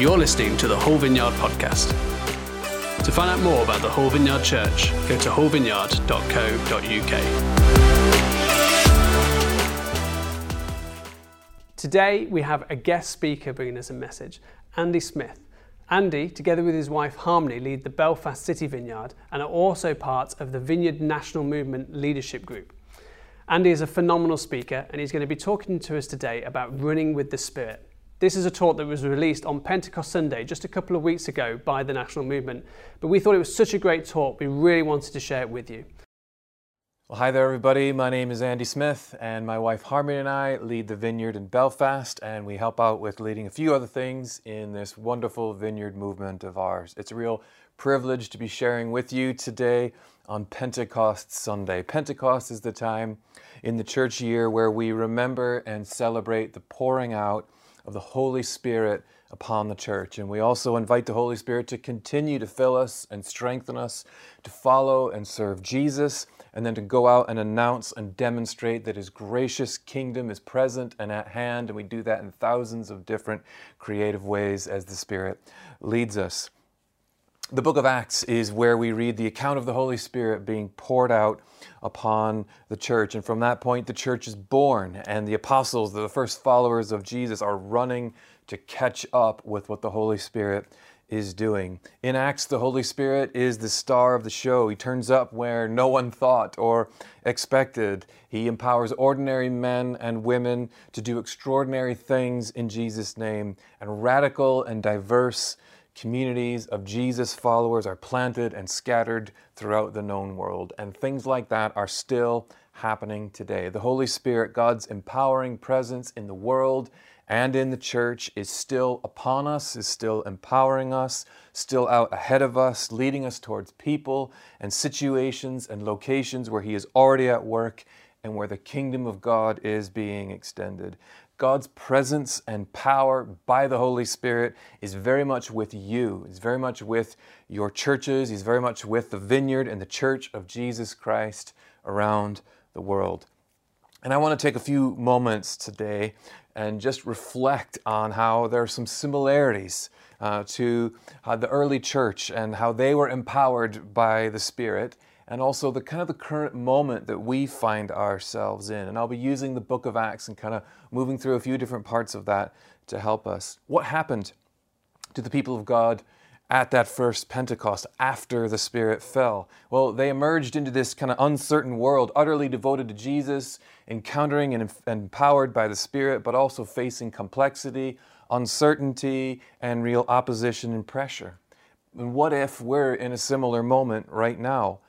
You're listening to the Hull Vineyard podcast. To find out more about the Hull Vineyard Church, go to hullvineyard.co.uk. Today, we have a guest speaker bringing us a message, Andy Smith. Andy, together with his wife Harmony, lead the Belfast City Vineyard and are also part of the Vineyard National Movement Leadership Group. Andy is a phenomenal speaker and he's going to be talking to us today about running with the Spirit. This is a talk that was released on Pentecost Sunday just a couple of weeks ago by the National Movement, but we thought it was such a great talk, we really wanted to share it with you. Well, hi there, everybody. My name is Andy Smith, and my wife Harmony and I lead the vineyard in Belfast, and we help out with leading a few other things in this wonderful vineyard movement of ours. It's a real privilege to be sharing with you today on Pentecost Sunday. Pentecost is the time in the church year where we remember and celebrate the pouring out of the Holy Spirit upon the church. And we also invite the Holy Spirit to continue to fill us and strengthen us to follow and serve Jesus and then to go out and announce and demonstrate that His gracious kingdom is present and at hand. And we do that in thousands of different creative ways as the Spirit leads us. The book of Acts is where we read the account of the Holy Spirit being poured out upon the church. And from that point, the church is born, and the apostles, the first followers of Jesus, are running to catch up with what the Holy Spirit is doing. In Acts, the Holy Spirit is the star of the show. He turns up where no one thought or expected. He empowers ordinary men and women to do extraordinary things in Jesus' name, and radical and diverse communities of Jesus followers are planted and scattered throughout the known world. And things like that are still happening today. The Holy Spirit, God's empowering presence in the world and in the church is still upon us, is still empowering us, still out ahead of us, leading us towards people and situations and locations where He is already at work and where the kingdom of God is being extended. God's presence and power by the Holy Spirit is very much with you. It's very much with your churches. He's very much with the vineyard and the church of Jesus Christ around the world. And I want to take a few moments today and just reflect on how there are some similarities uh, to uh, the early church and how they were empowered by the Spirit, and also the kind of the current moment that we find ourselves in. And I'll be using the book of Acts and kind of moving through a few different parts of that to help us. What happened to the people of God at that first Pentecost after the Spirit fell? Well, they emerged into this kind of uncertain world, utterly devoted to Jesus, encountering and empowered by the Spirit, but also facing complexity, uncertainty, and real opposition and pressure. And what if we're in a similar moment right now?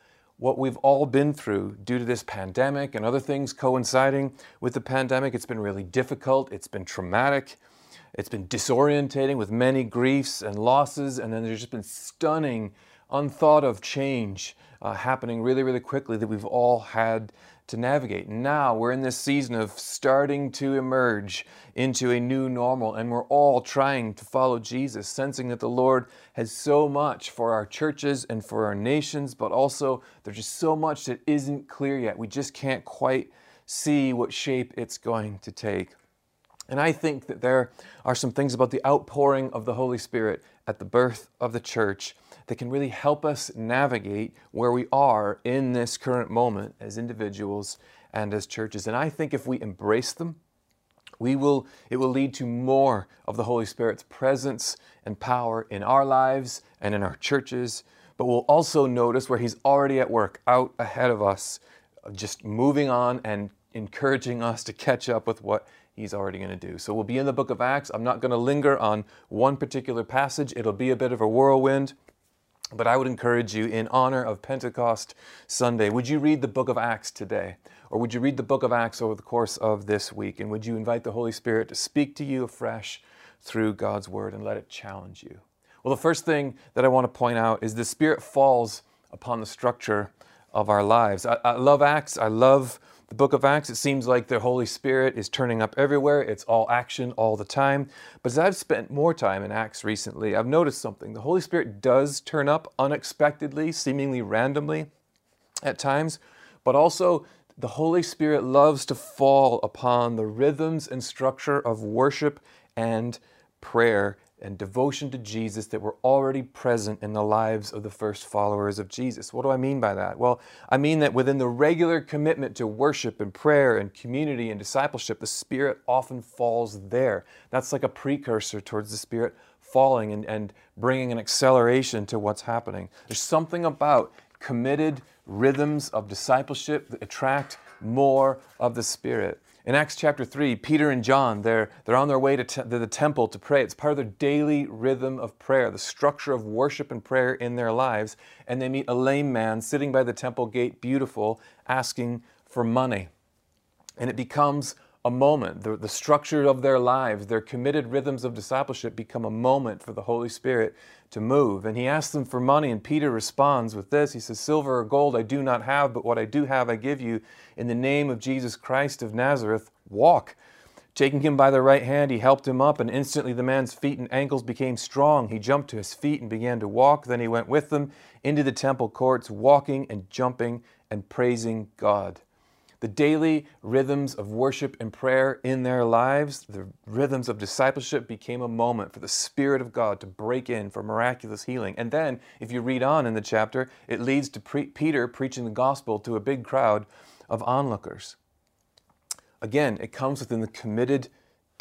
What we've all been through due to this pandemic and other things coinciding with the pandemic, it's been really difficult, it's been traumatic. It's been disorientating with many griefs and losses, and then there's just been stunning, unthought of change uh, happening really, really quickly that we've all had to navigate. Now we're in this season of starting to emerge into a new normal, and we're all trying to follow Jesus, sensing that the Lord has so much for our churches and for our nations, but also there's just so much that isn't clear yet. We just can't quite see what shape it's going to take. And I think that there are some things about the outpouring of the Holy Spirit at the birth of the church that can really help us navigate where we are in this current moment as individuals and as churches. And I think if we embrace them, we will it will lead to more of the Holy Spirit's presence and power in our lives and in our churches, but we'll also notice where he's already at work out ahead of us, just moving on and encouraging us to catch up with what he's already going to do. So we'll be in the book of Acts. I'm not going to linger on one particular passage, it'll be a bit of a whirlwind. But I would encourage you, in honor of Pentecost Sunday, would you read the book of Acts today? Or would you read the book of Acts over the course of this week? And would you invite the Holy Spirit to speak to you afresh through God's word and let it challenge you? Well, the first thing that I want to point out is the Spirit falls upon the structure of our lives. I, I love Acts. I love the book of Acts, it seems like the Holy Spirit is turning up everywhere. It's all action all the time. But as I've spent more time in Acts recently, I've noticed something. The Holy Spirit does turn up unexpectedly, seemingly randomly at times, but also the Holy Spirit loves to fall upon the rhythms and structure of worship and prayer and devotion to Jesus that were already present in the lives of the first followers of Jesus. What do I mean by that? Well, I mean that within the regular commitment to worship and prayer and community and discipleship, the Spirit often falls there. That's like a precursor towards the Spirit falling and, and bringing an acceleration to what's happening. There's something about committed rhythms of discipleship that attract more of the Spirit. In Acts chapter 3, Peter and John, they're, they're on their way to, te- to the temple to pray. It's part of their daily rhythm of prayer, the structure of worship and prayer in their lives. And they meet a lame man sitting by the temple gate, beautiful, asking for money. And it becomes a moment. The, the structure of their lives, their committed rhythms of discipleship become a moment for the Holy Spirit to move. And he asks them for money, and Peter responds with this He says, Silver or gold I do not have, but what I do have I give you. In the name of Jesus Christ of Nazareth, walk. Taking him by the right hand, he helped him up, and instantly the man's feet and ankles became strong. He jumped to his feet and began to walk. Then he went with them into the temple courts, walking and jumping and praising God the daily rhythms of worship and prayer in their lives, the rhythms of discipleship became a moment for the Spirit of God to break in for miraculous healing. And then, if you read on in the chapter, it leads to pre- Peter preaching the gospel to a big crowd of onlookers. Again, it comes within the committed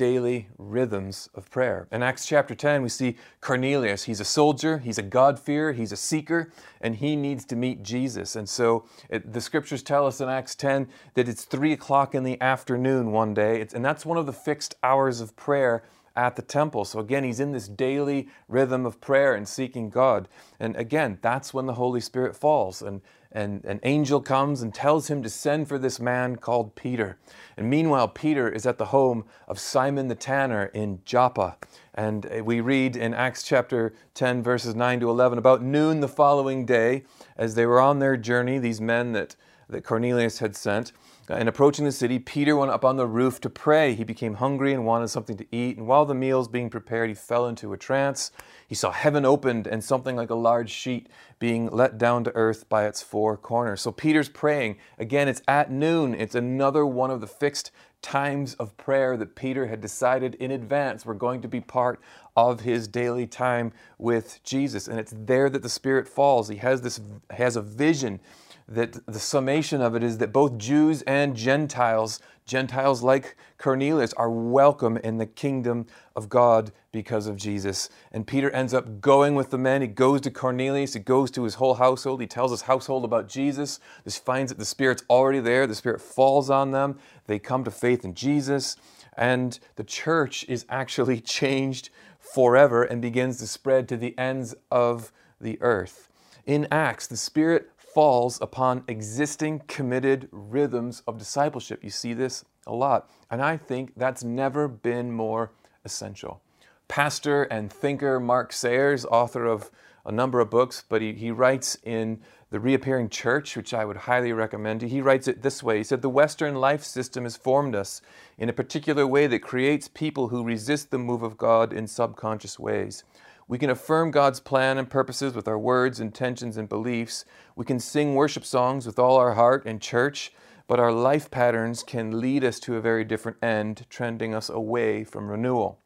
daily rhythms of prayer. In Acts chapter 10, we see Cornelius. He's a soldier, he's a God-fearer, he's a seeker, and he needs to meet Jesus. And so it, the scriptures tell us in Acts 10 that it's 3 o'clock in the afternoon one day, it's, and that's one of the fixed hours of prayer at the temple. So again, he's in this daily rhythm of prayer and seeking God. And again, that's when the Holy Spirit falls. And, and an angel comes and tells him to send for this man called Peter. And meanwhile, Peter is at the home of Simon the tanner in Joppa. And uh, we read in Acts chapter 10, verses 9 to 11, about noon the following day, as they were on their journey, these men that, that Cornelius had sent, and approaching the city, Peter went up on the roof to pray. He became hungry and wanted something to eat. And while the meal was being prepared, he fell into a trance. He saw heaven opened and something like a large sheet being let down to earth by its four corners. So Peter's praying. Again, it's at noon. It's another one of the fixed times of prayer that Peter had decided in advance were going to be part of his daily time with Jesus. And it's there that the Spirit falls. He has this has a vision that the summation of it is that both Jews and Gentiles, Gentiles like Cornelius, are welcome in the kingdom of God because of Jesus. And Peter ends up going with the men. He goes to Cornelius, he goes to his whole household. He tells his household about Jesus. This finds that the Spirit's already there. The Spirit falls on them. They come to faith in Jesus. And the church is actually changed forever and begins to spread to the ends of the earth. In Acts, the Spirit falls upon existing committed rhythms of discipleship. You see this a lot. And I think that's never been more essential. Pastor and thinker Mark Sayers, author of a number of books, but he, he writes in The Reappearing Church, which I would highly recommend. He writes it this way He said, The Western life system has formed us in a particular way that creates people who resist the move of God in subconscious ways. We can affirm God's plan and purposes with our words, intentions, and beliefs. We can sing worship songs with all our heart in church, but our life patterns can lead us to a very different end, trending us away from renewal.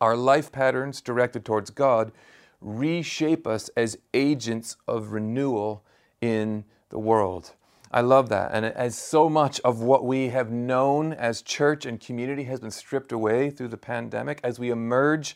Our life patterns directed towards God reshape us as agents of renewal in the world. I love that. And as so much of what we have known as church and community has been stripped away through the pandemic, as we emerge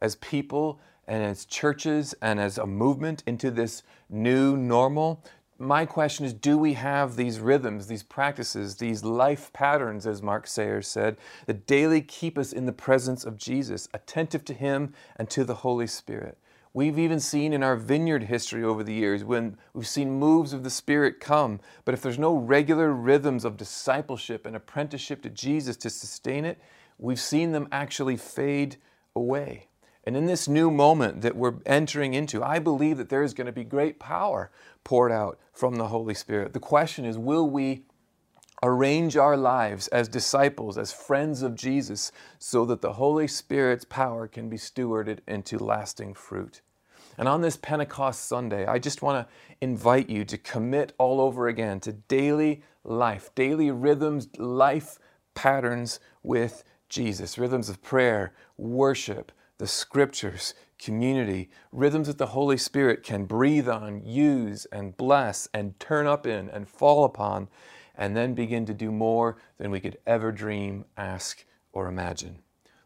as people and as churches and as a movement into this new normal, my question is do we have these rhythms, these practices, these life patterns, as Mark Sayers said, that daily keep us in the presence of Jesus, attentive to Him and to the Holy Spirit? We've even seen in our vineyard history over the years when we've seen moves of the Spirit come, but if there's no regular rhythms of discipleship and apprenticeship to Jesus to sustain it, we've seen them actually fade away. And in this new moment that we're entering into, I believe that there is going to be great power poured out from the Holy Spirit. The question is will we arrange our lives as disciples, as friends of Jesus, so that the Holy Spirit's power can be stewarded into lasting fruit? And on this Pentecost Sunday, I just want to invite you to commit all over again to daily life, daily rhythms, life patterns with Jesus, rhythms of prayer, worship, the scriptures, community, rhythms that the Holy Spirit can breathe on, use, and bless, and turn up in, and fall upon, and then begin to do more than we could ever dream, ask, or imagine.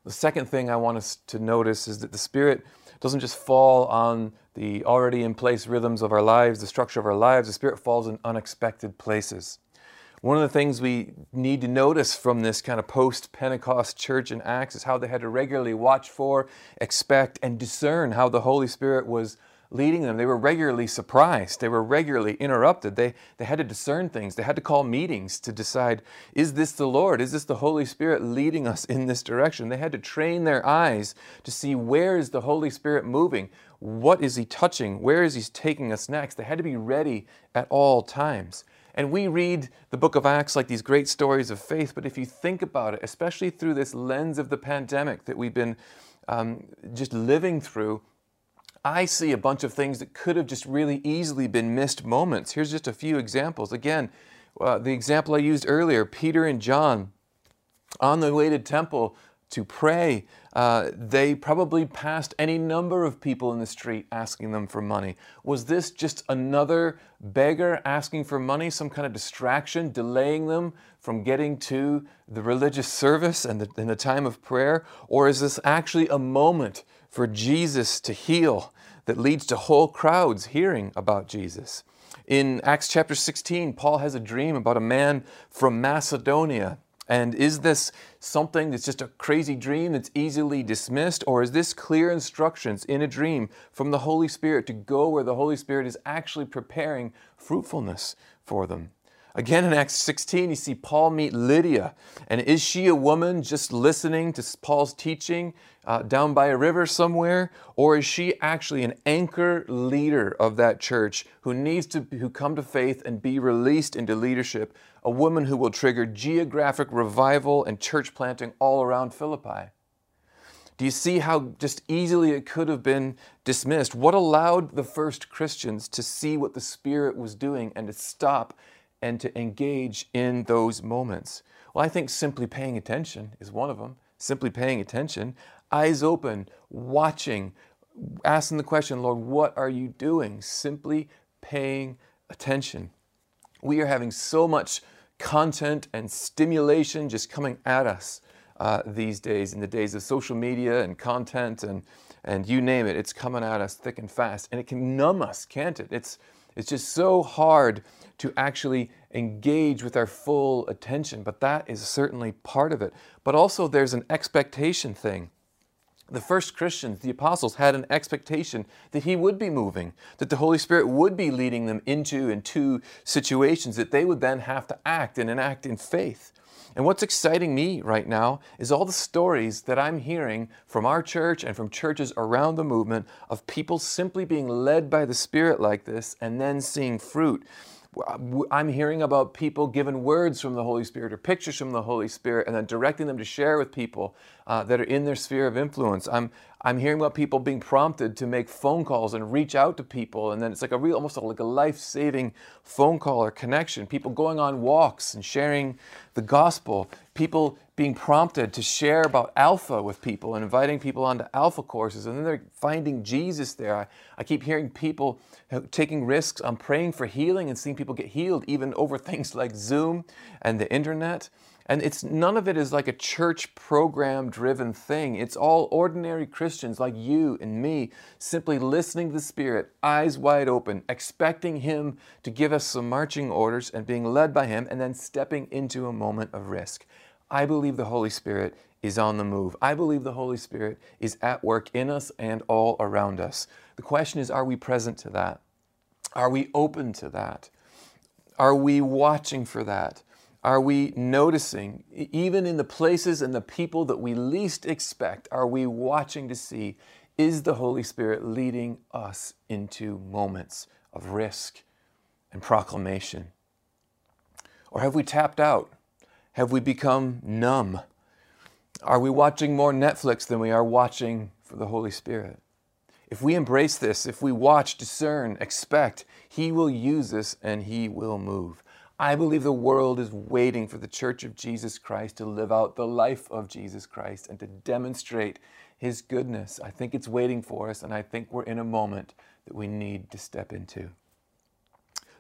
The second thing I want us to notice is that the Spirit doesn't just fall on the already in place rhythms of our lives, the structure of our lives, the Spirit falls in unexpected places. One of the things we need to notice from this kind of post Pentecost church in Acts is how they had to regularly watch for, expect, and discern how the Holy Spirit was leading them. They were regularly surprised. They were regularly interrupted. They, they had to discern things. They had to call meetings to decide is this the Lord? Is this the Holy Spirit leading us in this direction? They had to train their eyes to see where is the Holy Spirit moving? What is He touching? Where is He taking us next? They had to be ready at all times. And we read the book of Acts like these great stories of faith, but if you think about it, especially through this lens of the pandemic that we've been um, just living through, I see a bunch of things that could have just really easily been missed moments. Here's just a few examples. Again, uh, the example I used earlier Peter and John on the way to temple to pray. Uh, they probably passed any number of people in the street asking them for money. Was this just another beggar asking for money, some kind of distraction, delaying them from getting to the religious service and the, and the time of prayer? Or is this actually a moment for Jesus to heal that leads to whole crowds hearing about Jesus? In Acts chapter 16, Paul has a dream about a man from Macedonia and is this something that's just a crazy dream that's easily dismissed? Or is this clear instructions in a dream from the Holy Spirit to go where the Holy Spirit is actually preparing fruitfulness for them? Again, in Acts 16, you see Paul meet Lydia. And is she a woman just listening to Paul's teaching uh, down by a river somewhere? Or is she actually an anchor leader of that church who needs to who come to faith and be released into leadership? A woman who will trigger geographic revival and church planting all around Philippi. Do you see how just easily it could have been dismissed? What allowed the first Christians to see what the Spirit was doing and to stop and to engage in those moments? Well, I think simply paying attention is one of them. Simply paying attention, eyes open, watching, asking the question, Lord, what are you doing? Simply paying attention. We are having so much content and stimulation just coming at us uh, these days, in the days of social media and content and, and you name it, it's coming at us thick and fast. And it can numb us, can't it? It's, it's just so hard to actually engage with our full attention, but that is certainly part of it. But also, there's an expectation thing. The first Christians, the apostles, had an expectation that He would be moving, that the Holy Spirit would be leading them into and to situations that they would then have to act and enact in faith. And what's exciting me right now is all the stories that I'm hearing from our church and from churches around the movement of people simply being led by the Spirit like this and then seeing fruit. I'm hearing about people given words from the Holy Spirit or pictures from the Holy Spirit and then directing them to share with people uh, that are in their sphere of influence. I'm, I'm hearing about people being prompted to make phone calls and reach out to people. And then it's like a real, almost like a life saving phone call or connection. People going on walks and sharing the gospel. People being prompted to share about Alpha with people and inviting people onto Alpha courses. And then they're finding Jesus there. I, I keep hearing people taking risks on praying for healing and seeing people get healed, even over things like Zoom and the internet. And it's none of it is like a church program driven thing. It's all ordinary Christians like you and me simply listening to the Spirit, eyes wide open, expecting Him to give us some marching orders and being led by Him, and then stepping into a moment of risk. I believe the Holy Spirit is on the move. I believe the Holy Spirit is at work in us and all around us. The question is are we present to that? Are we open to that? Are we watching for that? Are we noticing, even in the places and the people that we least expect, are we watching to see, is the Holy Spirit leading us into moments of risk and proclamation? Or have we tapped out? Have we become numb? Are we watching more Netflix than we are watching for the Holy Spirit? If we embrace this, if we watch, discern, expect, He will use this and He will move. I believe the world is waiting for the Church of Jesus Christ to live out the life of Jesus Christ and to demonstrate His goodness. I think it's waiting for us, and I think we're in a moment that we need to step into.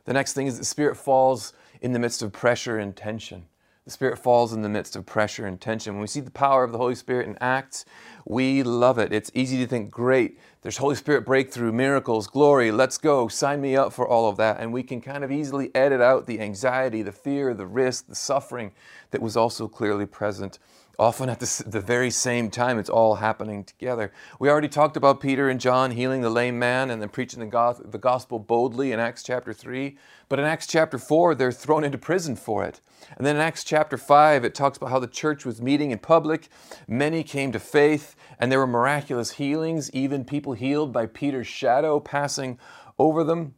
The next thing is the Spirit falls in the midst of pressure and tension. The Spirit falls in the midst of pressure and tension. When we see the power of the Holy Spirit in Acts, we love it. It's easy to think, great, there's Holy Spirit breakthrough, miracles, glory, let's go, sign me up for all of that. And we can kind of easily edit out the anxiety, the fear, the risk, the suffering that was also clearly present often at the, the, very same time it's all happening together. We already talked about peter and john healing the lame man and then preaching the, go- the gospel boldly in acts chapter 3 but in acts chapter 4 they're thrown into prison for it. And then in acts chapter 5 it talks about how the church was meeting in public. Many came to faith and there were miraculous healings even people healed by peter's shadow passing over them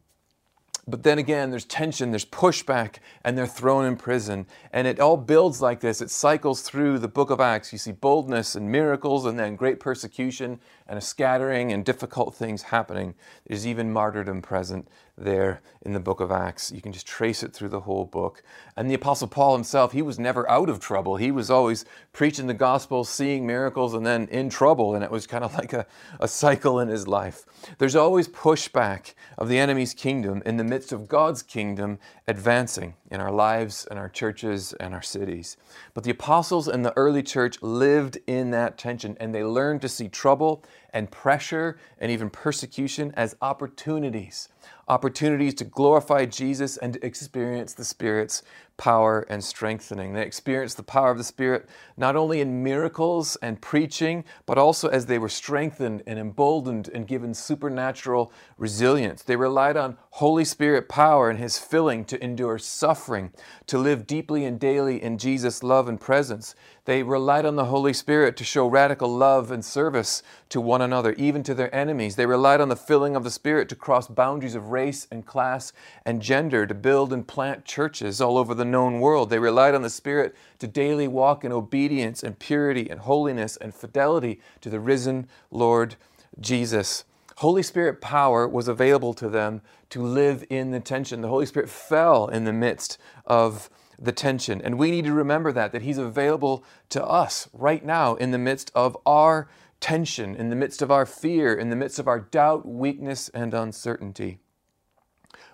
but then again, there's tension, there's pushback, and they're thrown in prison. And it all builds like this. It cycles through the book of Acts. You see boldness and miracles, and then great persecution and a scattering and difficult things happening. There's even martyrdom present there in the book of Acts. You can just trace it through the whole book. And the Apostle Paul himself, he was never out of trouble. He was always preaching the gospel, seeing miracles, and then in trouble. And it was kind of like a, a cycle in his life. There's always pushback of the enemy's kingdom in the midst of God's kingdom advancing in our lives and our churches and our cities. But the apostles and the early church lived in that tension and they learned to see trouble and pressure and even persecution as opportunities opportunities to glorify Jesus and to experience the Spirit's power and strengthening. They experienced the power of the Spirit not only in miracles and preaching, but also as they were strengthened and emboldened and given supernatural resilience. They relied on Holy Spirit power and His filling to endure suffering, to live deeply and daily in Jesus' love and presence. They relied on the Holy Spirit to show radical love and service to one another, even to their enemies. They relied on the filling of the Spirit to cross boundaries of race and class and gender, to build and plant churches all over the known world. They relied on the Spirit to daily walk in obedience and purity and holiness and fidelity to the risen Lord Jesus. Holy Spirit power was available to them to live in the tension. The Holy Spirit fell in the midst of the tension. And we need to remember that, that He's available to us right now in the midst of our tension, in the midst of our fear, in the midst of our doubt, weakness, and uncertainty.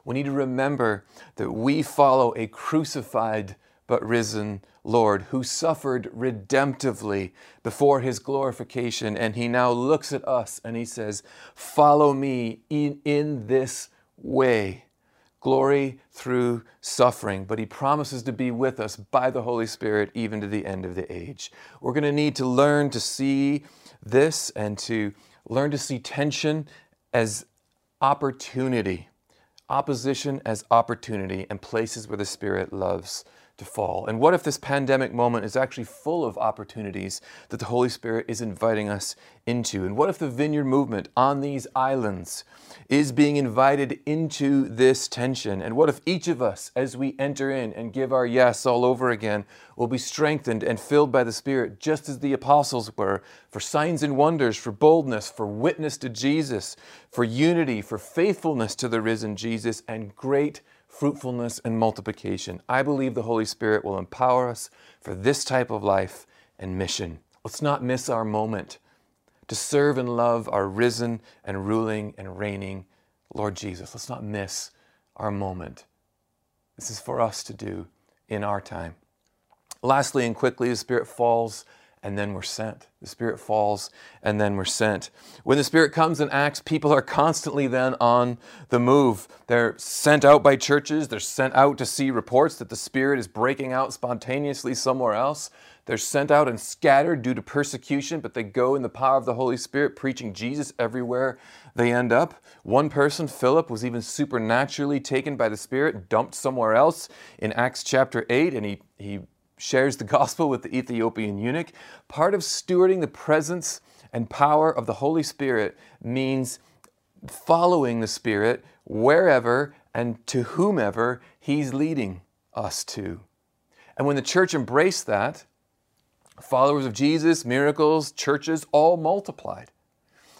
We need to remember that we follow a crucified but risen Lord who suffered redemptively before his glorification. And he now looks at us and he says, Follow me in, in this way glory through suffering, but he promises to be with us by the Holy Spirit even to the end of the age. We're going to need to learn to see this and to learn to see tension as opportunity, opposition as opportunity, and places where the Spirit loves to fall. And what if this pandemic moment is actually full of opportunities that the Holy Spirit is inviting us into? And what if the vineyard movement on these islands is being invited into this tension? And what if each of us, as we enter in and give our yes all over again, will be strengthened and filled by the Spirit, just as the apostles were, for signs and wonders, for boldness, for witness to Jesus, for unity, for faithfulness to the risen Jesus, and great fruitfulness, and multiplication. I believe the Holy Spirit will empower us for this type of life and mission. Let's not miss our moment to serve and love our risen and ruling and reigning Lord Jesus. Let's not miss our moment. This is for us to do in our time. Lastly and quickly, the Spirit falls and then we're sent. The Spirit falls and then we're sent. When the Spirit comes and acts, people are constantly then on the move. They're sent out by churches, they're sent out to see reports that the Spirit is breaking out spontaneously somewhere else. They're sent out and scattered due to persecution, but they go in the power of the Holy Spirit, preaching Jesus everywhere they end up. One person, Philip, was even supernaturally taken by the Spirit, dumped somewhere else in Acts chapter 8, and he, he shares the gospel with the Ethiopian eunuch. Part of stewarding the presence and power of the Holy Spirit means following the Spirit wherever and to whomever He's leading us to. And when the church embraced that, followers of Jesus, miracles, churches, all multiplied.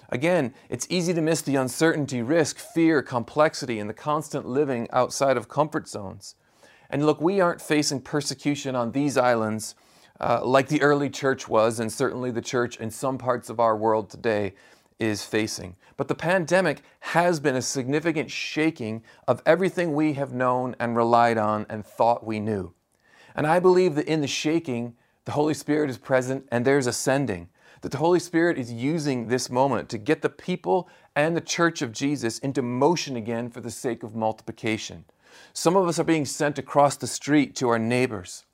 Again, it's easy to miss the uncertainty, risk, fear, complexity, and the constant living outside of comfort zones. And look, we aren't facing persecution on these islands uh, like the early church was, and certainly the church in some parts of our world today is facing. But the pandemic has been a significant shaking of everything we have known and relied on and thought we knew. And I believe that in the shaking, the Holy Spirit is present and there's ascending. That the Holy Spirit is using this moment to get the people and the church of Jesus into motion again for the sake of multiplication. Some of us are being sent across the street to our neighbors.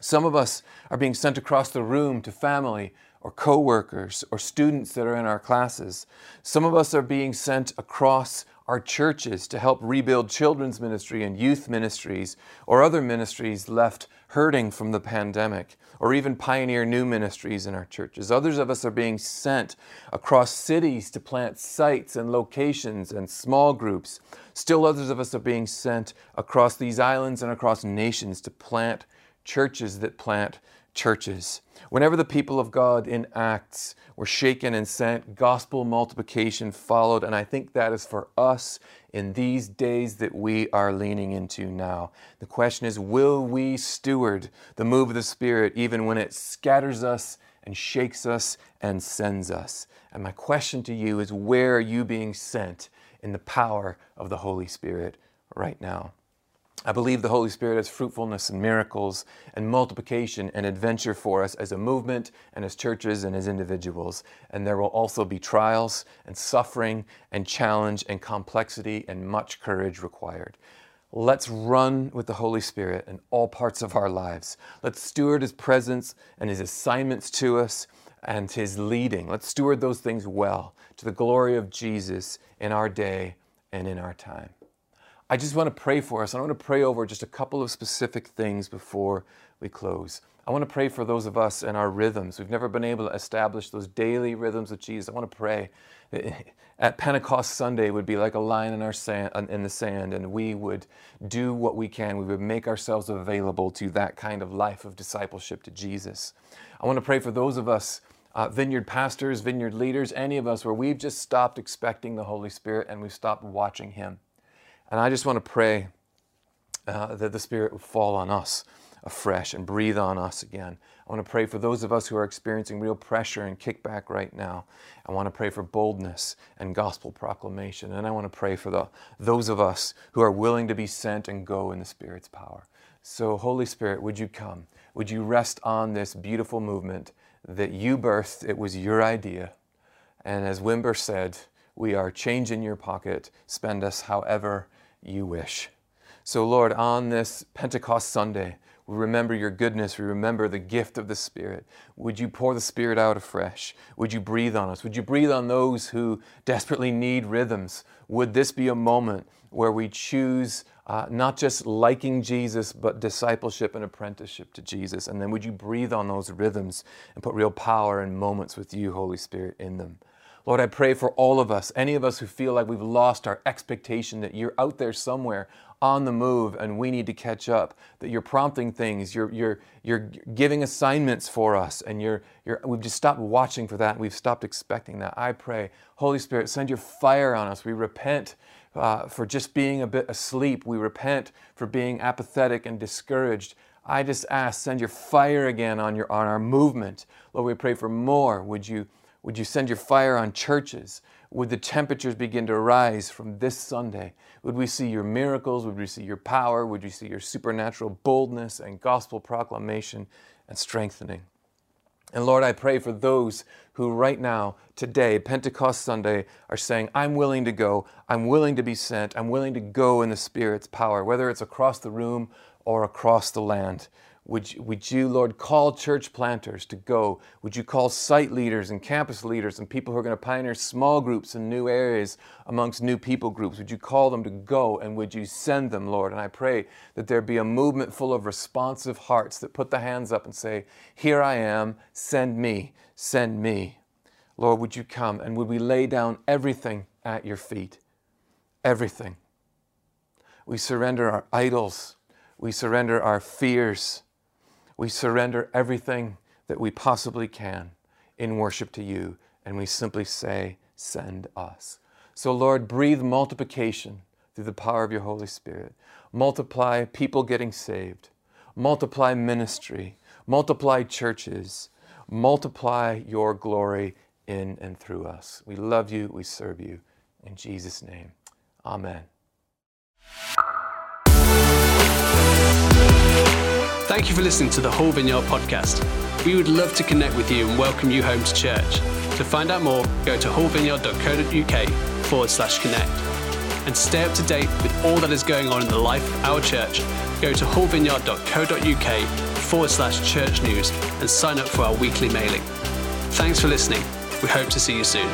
Some of us are being sent across the room to family or co-workers or students that are in our classes. Some of us are being sent across our churches to help rebuild children's ministry and youth ministries or other ministries left hurting from the pandemic or even pioneer new ministries in our churches. Others of us are being sent across cities to plant sites and locations and small groups. Still others of us are being sent across these islands and across nations to plant churches that plant churches. Whenever the people of God in Acts were shaken and sent, gospel multiplication followed. And I think that is for us in these days that we are leaning into now. The question is will we steward the move of the Spirit even when it scatters us and shakes us and sends us? And my question to you is where are you being sent in the power of the Holy Spirit right now? I believe the Holy Spirit has fruitfulness and miracles and multiplication and adventure for us as a movement and as churches and as individuals. And there will also be trials and suffering and challenge and complexity and much courage required. Let's run with the Holy Spirit in all parts of our lives. Let's steward His presence and His assignments to us and His leading. Let's steward those things well to the glory of Jesus in our day and in our time. I just want to pray for us. I want to pray over just a couple of specific things before we close. I want to pray for those of us in our rhythms. We've never been able to establish those daily rhythms with Jesus. I want to pray. At Pentecost Sunday would be like a line in our sand, in the sand, and we would do what we can. We would make ourselves available to that kind of life of discipleship to Jesus. I want to pray for those of us uh, vineyard pastors, vineyard leaders, any of us where we've just stopped expecting the Holy Spirit and we've stopped watching Him. And I just want to pray uh, that the Spirit would fall on us afresh and breathe on us again. I want to pray for those of us who are experiencing real pressure and kickback right now. I want to pray for boldness and gospel proclamation. And I want to pray for the, those of us who are willing to be sent and go in the Spirit's power. So, Holy Spirit, would you come? Would you rest on this beautiful movement that you birthed? It was your idea. And as Wimber said, we are change in your pocket. Spend us however you wish. So, Lord, on this Pentecost Sunday, we remember your goodness. We remember the gift of the Spirit. Would you pour the Spirit out afresh? Would you breathe on us? Would you breathe on those who desperately need rhythms? Would this be a moment where we choose uh, not just liking Jesus, but discipleship and apprenticeship to Jesus? And then would you breathe on those rhythms and put real power and moments with you, Holy Spirit, in them? Lord, I pray for all of us, any of us who feel like we've lost our expectation that you're out there somewhere on the move and we need to catch up, that you're prompting things, you're, you're, you're giving assignments for us, and you're, you're, we've just stopped watching for that, and we've stopped expecting that. I pray, Holy Spirit, send your fire on us. We repent uh, for just being a bit asleep, we repent for being apathetic and discouraged. I just ask, send your fire again on, your, on our movement. Lord, we pray for more. Would you? Would you send your fire on churches? Would the temperatures begin to rise from this Sunday? Would we see your miracles? Would we see your power? Would we see your supernatural boldness and gospel proclamation and strengthening? And Lord, I pray for those who right now, today, Pentecost Sunday, are saying, I'm willing to go. I'm willing to be sent. I'm willing to go in the Spirit's power, whether it's across the room or across the land. Would you, would you, Lord, call church planters to go? Would you call site leaders and campus leaders and people who are going to pioneer small groups in new areas amongst new people groups? Would you call them to go and would you send them, Lord? And I pray that there be a movement full of responsive hearts that put the hands up and say, Here I am, send me, send me. Lord, would you come and would we lay down everything at your feet? Everything. We surrender our idols, we surrender our fears we surrender everything that we possibly can in worship to you, and we simply say, Send us. So, Lord, breathe multiplication through the power of your Holy Spirit. multiply people getting saved, multiply ministry, multiply churches, multiply your glory in and through us. We love you, we serve you. In Jesus' name, amen. Thank you for listening to the Hull Vineyard podcast. We would love to connect with you and welcome you home to church. To find out more, go to hullvineyard.co.uk forward slash connect. And stay up to date with all that is going on in the life of our church, go to hullvineyard.co.uk forward slash church news and sign up for our weekly mailing. Thanks for listening. We hope to see you soon.